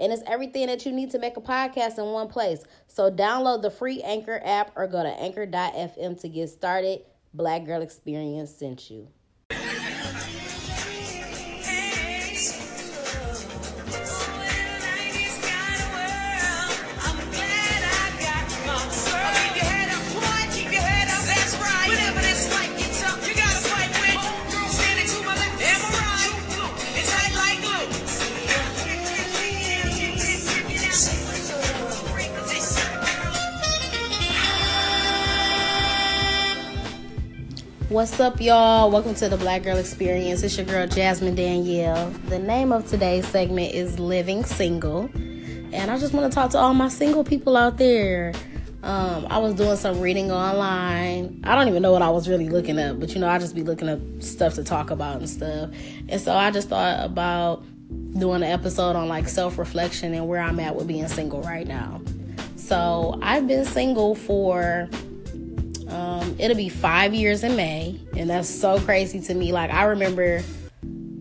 And it's everything that you need to make a podcast in one place. So download the free Anchor app or go to anchor.fm to get started. Black Girl Experience sent you. What's up, y'all? Welcome to the Black Girl Experience. It's your girl Jasmine Danielle. The name of today's segment is Living Single, and I just want to talk to all my single people out there. Um, I was doing some reading online. I don't even know what I was really looking up, but you know, I just be looking up stuff to talk about and stuff. And so I just thought about doing an episode on like self reflection and where I'm at with being single right now. So I've been single for um, it'll be five years in May, and that's so crazy to me. Like I remember,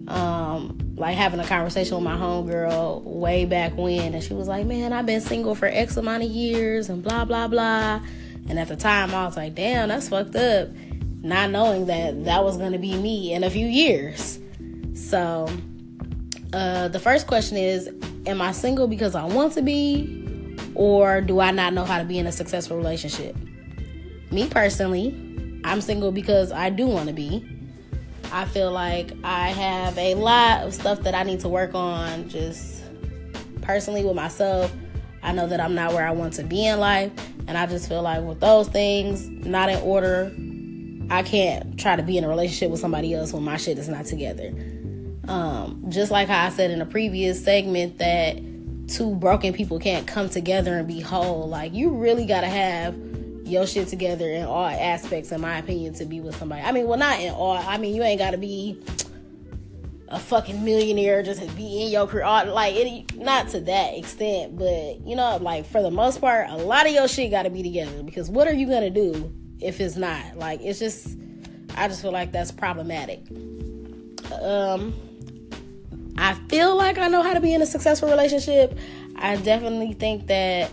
um, like having a conversation with my homegirl way back when, and she was like, "Man, I've been single for X amount of years, and blah blah blah." And at the time, I was like, "Damn, that's fucked up," not knowing that that was gonna be me in a few years. So, uh, the first question is, am I single because I want to be, or do I not know how to be in a successful relationship? Me personally, I'm single because I do want to be. I feel like I have a lot of stuff that I need to work on just personally with myself. I know that I'm not where I want to be in life, and I just feel like with those things not in order, I can't try to be in a relationship with somebody else when my shit is not together. Um, just like how I said in a previous segment that two broken people can't come together and be whole. Like you really gotta have your shit together in all aspects, in my opinion, to be with somebody. I mean, well, not in all. I mean, you ain't got to be a fucking millionaire just to be in your career. Like, it, not to that extent, but you know, like for the most part, a lot of your shit got to be together because what are you gonna do if it's not? Like, it's just, I just feel like that's problematic. Um, I feel like I know how to be in a successful relationship. I definitely think that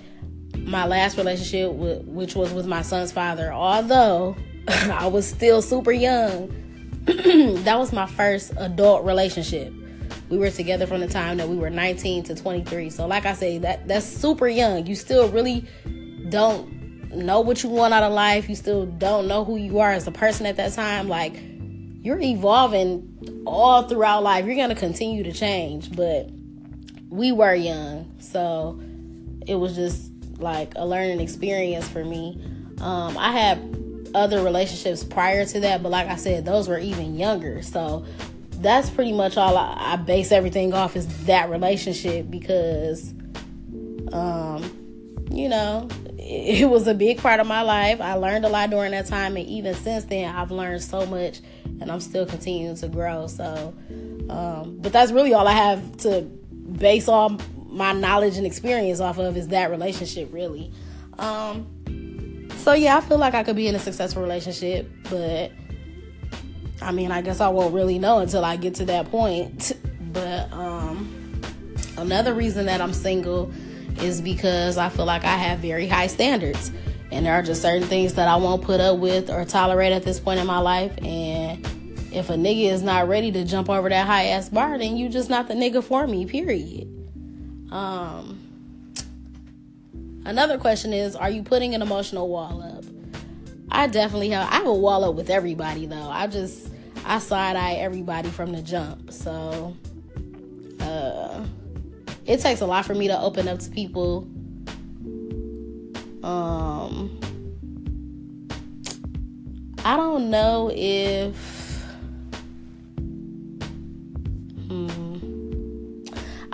my last relationship, which was with my son's father, although I was still super young, that was my first adult relationship. We were together from the time that we were 19 to 23. So, like I say, that that's super young. You still really don't know what you want out of life. You still don't know who you are as a person at that time. Like you're evolving all throughout life. You're gonna continue to change, but we were young, so it was just like a learning experience for me. Um, I had other relationships prior to that, but like I said, those were even younger. So that's pretty much all I, I base everything off is that relationship because, um, you know, it, it was a big part of my life. I learned a lot during that time, and even since then, I've learned so much, and I'm still continuing to grow. So, um, but that's really all I have to base all my knowledge and experience off of is that relationship really. Um so yeah i feel like i could be in a successful relationship but i mean i guess i won't really know until i get to that point. But um another reason that i'm single is because i feel like i have very high standards. And there are just certain things that i won't put up with or tolerate at this point in my life. And if a nigga is not ready to jump over that high ass bar then you just not the nigga for me period um, another question is Are you putting an emotional wall up? I definitely have. I have a wall up with everybody, though. I just, I side eye everybody from the jump. So, uh, it takes a lot for me to open up to people. Um, I don't know if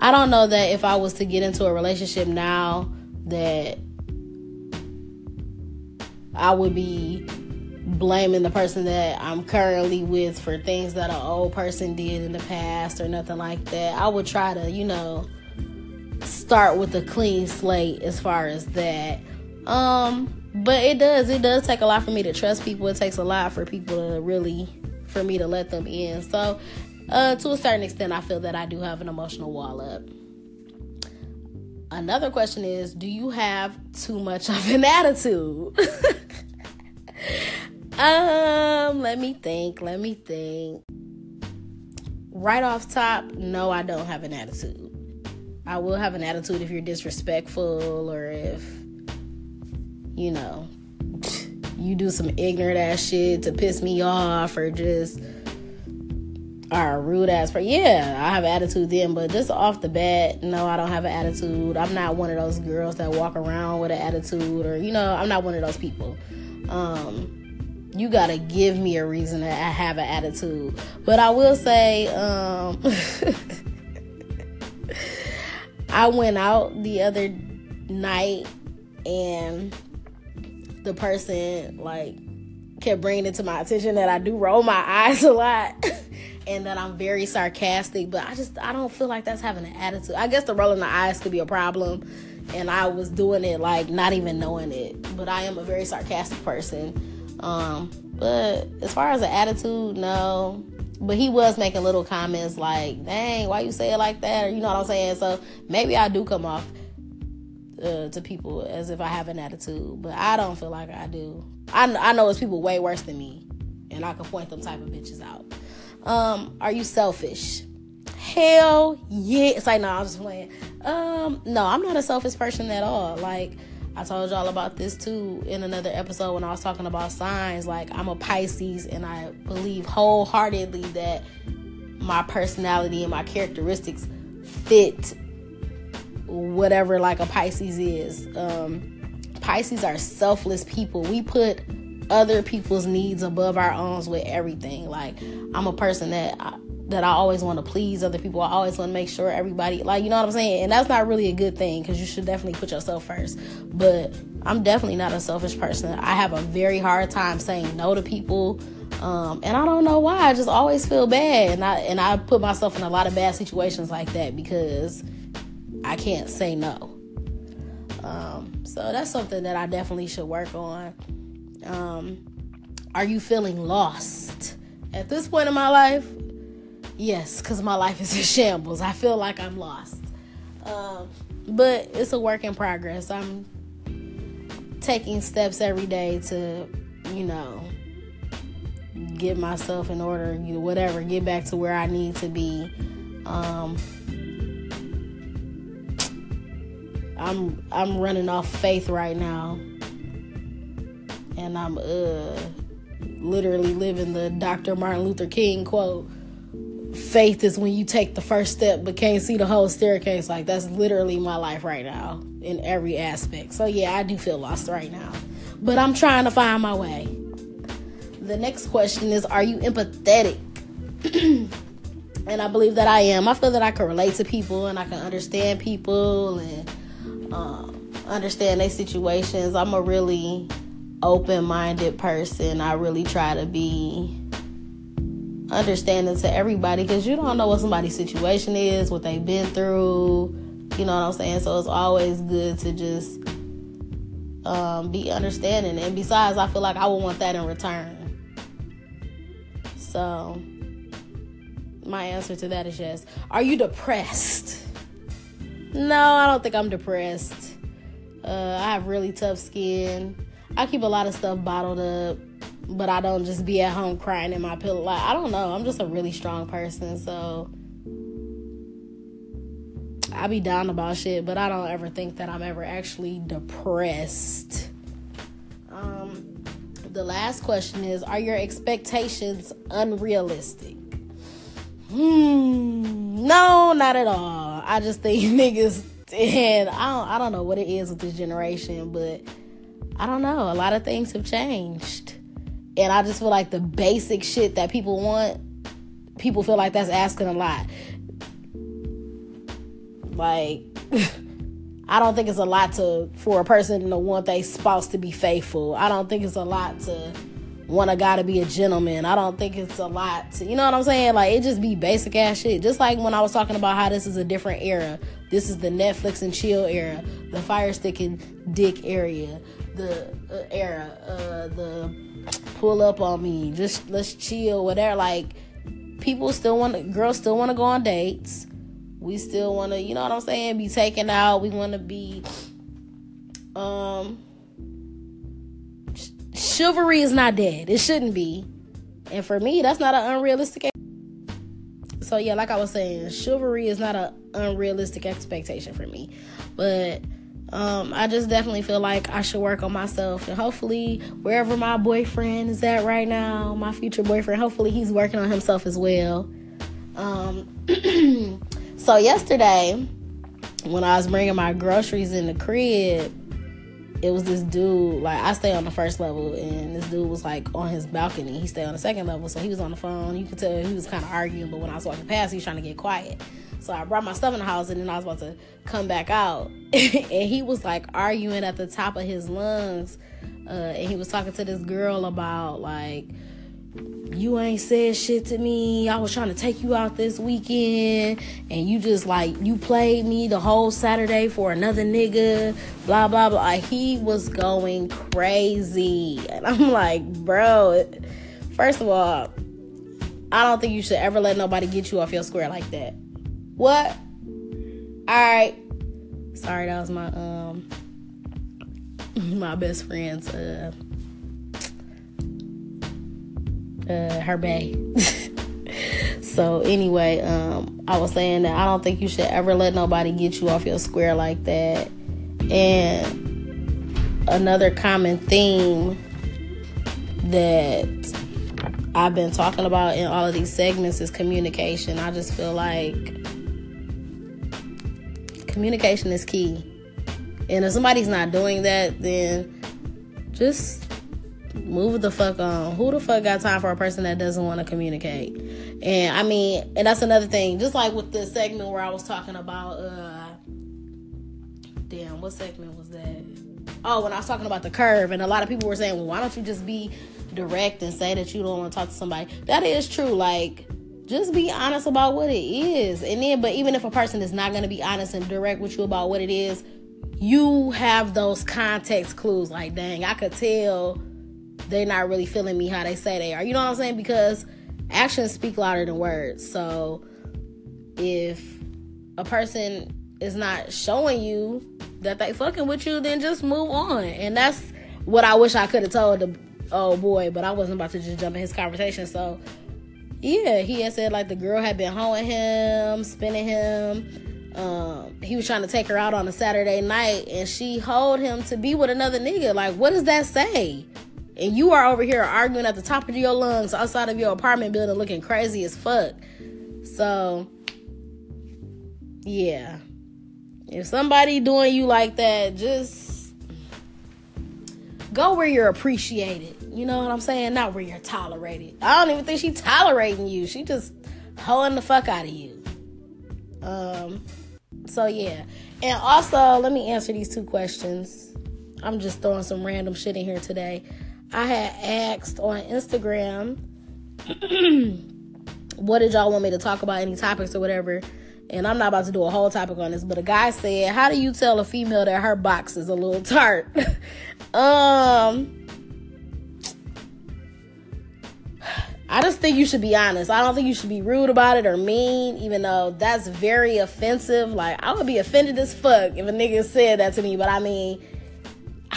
I don't know that if I was to get into a relationship now that I would be blaming the person that I'm currently with for things that an old person did in the past or nothing like that. I would try to, you know, start with a clean slate as far as that. Um, but it does, it does take a lot for me to trust people. It takes a lot for people to really for me to let them in. So, uh, to a certain extent, I feel that I do have an emotional wall up. Another question is Do you have too much of an attitude? um, let me think. Let me think. Right off top, no, I don't have an attitude. I will have an attitude if you're disrespectful or if, you know, you do some ignorant ass shit to piss me off or just are rude ass for yeah i have attitude then but just off the bat no i don't have an attitude. I'm not one of those girls that walk around with an attitude or you know i'm not one of those people. Um you gotta give me a reason that I have an attitude. But i will say um i went out the other night and the person like kept bringing it to my attention that I do roll my eyes a lot and that I'm very sarcastic, but I just I don't feel like that's having an attitude. I guess the rolling the eyes could be a problem and I was doing it like not even knowing it. But I am a very sarcastic person. Um, but as far as an attitude, no. But he was making little comments like, dang, why you say it like that? Or you know what I'm saying? So maybe I do come off uh, to people as if I have an attitude, but I don't feel like I do. I, I know it's people way worse than me, and I can point them type of bitches out. Um, are you selfish? Hell yeah. It's like, no, I'm just playing. Um, no, I'm not a selfish person at all. Like, I told y'all about this too in another episode when I was talking about signs. Like, I'm a Pisces, and I believe wholeheartedly that my personality and my characteristics fit whatever like a Pisces is. Um, Pisces are selfless people. We put other people's needs above our own with everything. Like I'm a person that I, that I always want to please other people. I always want to make sure everybody like you know what I'm saying. And that's not really a good thing because you should definitely put yourself first. But I'm definitely not a selfish person. I have a very hard time saying no to people. Um, and I don't know why. I just always feel bad, and I and I put myself in a lot of bad situations like that because I can't say no. Um, so that's something that I definitely should work on. Um, are you feeling lost at this point in my life? Yes, because my life is in shambles. I feel like I'm lost. Um, but it's a work in progress. I'm taking steps every day to, you know, get myself in order, you know, whatever, get back to where I need to be. Um, I'm I'm running off faith right now. And I'm uh literally living the Dr. Martin Luther King quote. Faith is when you take the first step but can't see the whole staircase. Like that's literally my life right now in every aspect. So yeah, I do feel lost right now. But I'm trying to find my way. The next question is Are you empathetic? and I believe that I am. I feel that I can relate to people and I can understand people and um, understand their situations. I'm a really open minded person. I really try to be understanding to everybody because you don't know what somebody's situation is, what they've been through. You know what I'm saying? So it's always good to just um, be understanding. And besides, I feel like I would want that in return. So my answer to that is yes. Are you depressed? No, I don't think I'm depressed. Uh, I have really tough skin. I keep a lot of stuff bottled up, but I don't just be at home crying in my pillow. Like I don't know. I'm just a really strong person, so I be down about shit, but I don't ever think that I'm ever actually depressed. Um, the last question is: Are your expectations unrealistic? Hmm. No, not at all. I just think niggas and I don't I don't know what it is with this generation, but I don't know. A lot of things have changed. And I just feel like the basic shit that people want, people feel like that's asking a lot. Like I don't think it's a lot to for a person to want their spouse to be faithful. I don't think it's a lot to want a guy to be a gentleman. I don't think it's a lot to, you know what I'm saying? Like it just be basic ass shit. Just like when I was talking about how this is a different era. This is the Netflix and chill era, the fire stick and dick area, the uh, era, uh, the pull up on me, just let's chill, whatever. Like people still want, to, girls still want to go on dates. We still want to, you know what I'm saying, be taken out. We want to be, um chivalry is not dead. It shouldn't be. And for me, that's not an unrealistic. So yeah, like I was saying, chivalry is not an unrealistic expectation for me. But um, I just definitely feel like I should work on myself, and hopefully, wherever my boyfriend is at right now, my future boyfriend, hopefully he's working on himself as well. Um, so yesterday, when I was bringing my groceries in the crib, it was this dude like I stay on the first level and this dude was like on his balcony. He stayed on the second level, so he was on the phone. You could tell he was kind of arguing, but when I was walking past, he was trying to get quiet. So I brought my stuff in the house and then I was about to come back out, and he was like arguing at the top of his lungs, uh, and he was talking to this girl about like you ain't said shit to me. I was trying to take you out this weekend, and you just like you played me the whole Saturday for another nigga. Blah blah blah. He was going crazy, and I'm like, bro. First of all, I don't think you should ever let nobody get you off your square like that. What? All right. Sorry, that was my um my best friend's uh uh, her bay. so anyway, um, I was saying that I don't think you should ever let nobody get you off your square like that. And another common theme that I've been talking about in all of these segments is communication. I just feel like communication is key. And if somebody's not doing that, then just move the fuck on. Who the fuck got time for a person that doesn't want to communicate? And I mean, and that's another thing. Just like with the segment where I was talking about, uh, damn, what segment was that? Oh, when I was talking about the curve, and a lot of people were saying, well, why don't you just be direct and say that you don't want to talk to somebody? That is true. Like, just be honest about what it is. And then, but even if a person is not going to be honest and direct with you about what it is, you have those context clues. Like, dang, I could tell they're not really feeling me how they say they are. You know what I'm saying? Because actions speak louder than words. So if a person is not showing you that they fucking with you, then just move on. And that's what I wish I could have told the oh boy, but I wasn't about to just jump in his conversation. So yeah, he had said like the girl had been hoeing him, spinning him. Um, he was trying to take her out on a Saturday night and she hold him to be with another nigga. Like, what does that say? And you are over here arguing at the top of your lungs outside of your apartment building looking crazy as fuck. So, yeah. If somebody doing you like that, just go where you're appreciated. You know what I'm saying? Not where you're tolerated. I don't even think she tolerating you. She just hoeing the fuck out of you. Um so yeah. And also, let me answer these two questions. I'm just throwing some random shit in here today. I had asked on Instagram, what did y'all want me to talk about? Any topics or whatever? And I'm not about to do a whole topic on this, but a guy said, How do you tell a female that her box is a little tart? um, I just think you should be honest. I don't think you should be rude about it or mean, even though that's very offensive. Like, I would be offended as fuck if a nigga said that to me, but I mean,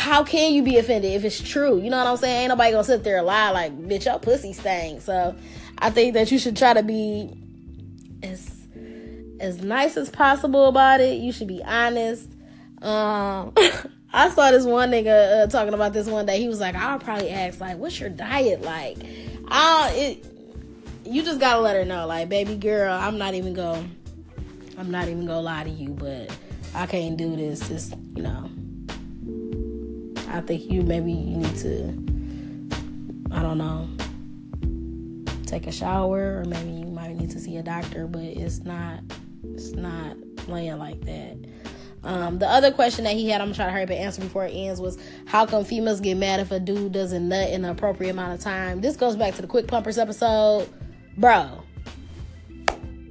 how can you be offended if it's true? You know what I'm saying? Ain't nobody gonna sit there and lie like, bitch, your pussy stinks. So I think that you should try to be as as nice as possible about it. You should be honest. Um, I saw this one nigga uh, talking about this one day. He was like, I'll probably ask like, what's your diet like? I it. You just gotta let her know, like, baby girl, I'm not even going. I'm not even gonna lie to you, but I can't do this. Just you know I think you maybe you need to, I don't know, take a shower or maybe you might need to see a doctor, but it's not, it's not laying like that. Um, the other question that he had, I'm gonna try to hurry up and answer before it ends, was how come females get mad if a dude doesn't nut in an appropriate amount of time? This goes back to the quick pumpers episode, bro.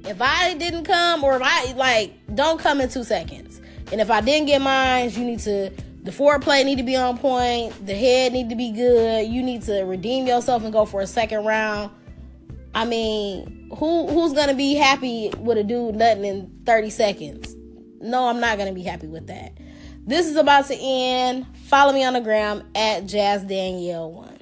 If I didn't come, or if I like, don't come in two seconds. And if I didn't get mine, you need to the foreplay need to be on point, the head need to be good. You need to redeem yourself and go for a second round. I mean, who who's gonna be happy with a dude nothing in 30 seconds? No, I'm not gonna be happy with that. This is about to end. Follow me on the gram at Jazz Danielle One.